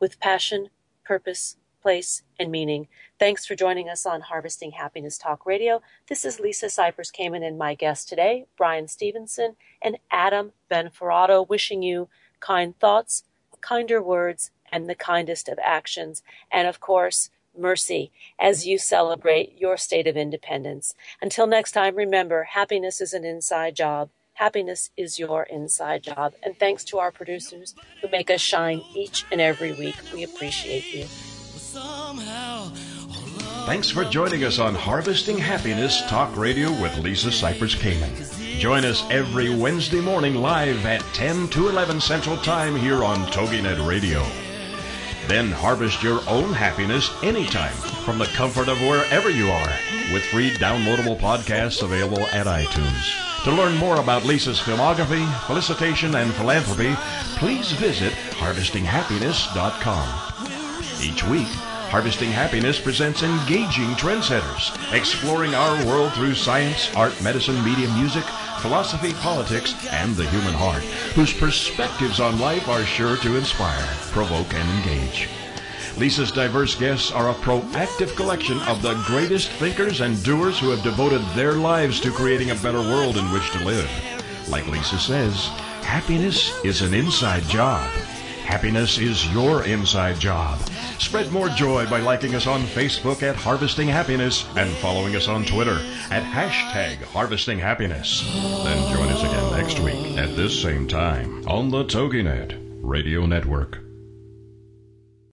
with passion, purpose, place, and meaning. Thanks for joining us on Harvesting Happiness Talk Radio. This is Lisa Cypers Kamen and my guest today, Bryan Stevenson and Adam Benforado, wishing you kind thoughts, kinder words, and the kindest of actions. And of course, mercy as you celebrate your state of independence. Until next time, remember happiness is an inside job. Happiness is your inside job. And thanks to our producers who make us shine each and every week. We appreciate you. Thanks for joining us on Harvesting Happiness Talk Radio with Lisa Cypers Kamen. Join us every Wednesday morning live at 10 to 11 Central Time here on TogiNet Radio. Then harvest your own happiness anytime from the comfort of wherever you are with free downloadable podcasts available at iTunes. To learn more about Lisa's filmography, felicitation, and philanthropy, please visit harvestinghappiness.com. Each week, Harvesting Happiness presents engaging trendsetters, exploring our world through science, art, medicine, media, music, philosophy, politics, and the human heart, whose perspectives on life are sure to inspire, provoke, and engage. Lisa's diverse guests are a proactive collection of the greatest thinkers and doers who have devoted their lives to creating a better world in which to live. Like Lisa says, happiness is an inside job. Happiness is your inside job. Spread more joy by liking us on Facebook at Harvesting Happiness and following us on Twitter at hashtag Harvesting Happiness. Then join us again next week at this same time on the TogiNet Radio Network.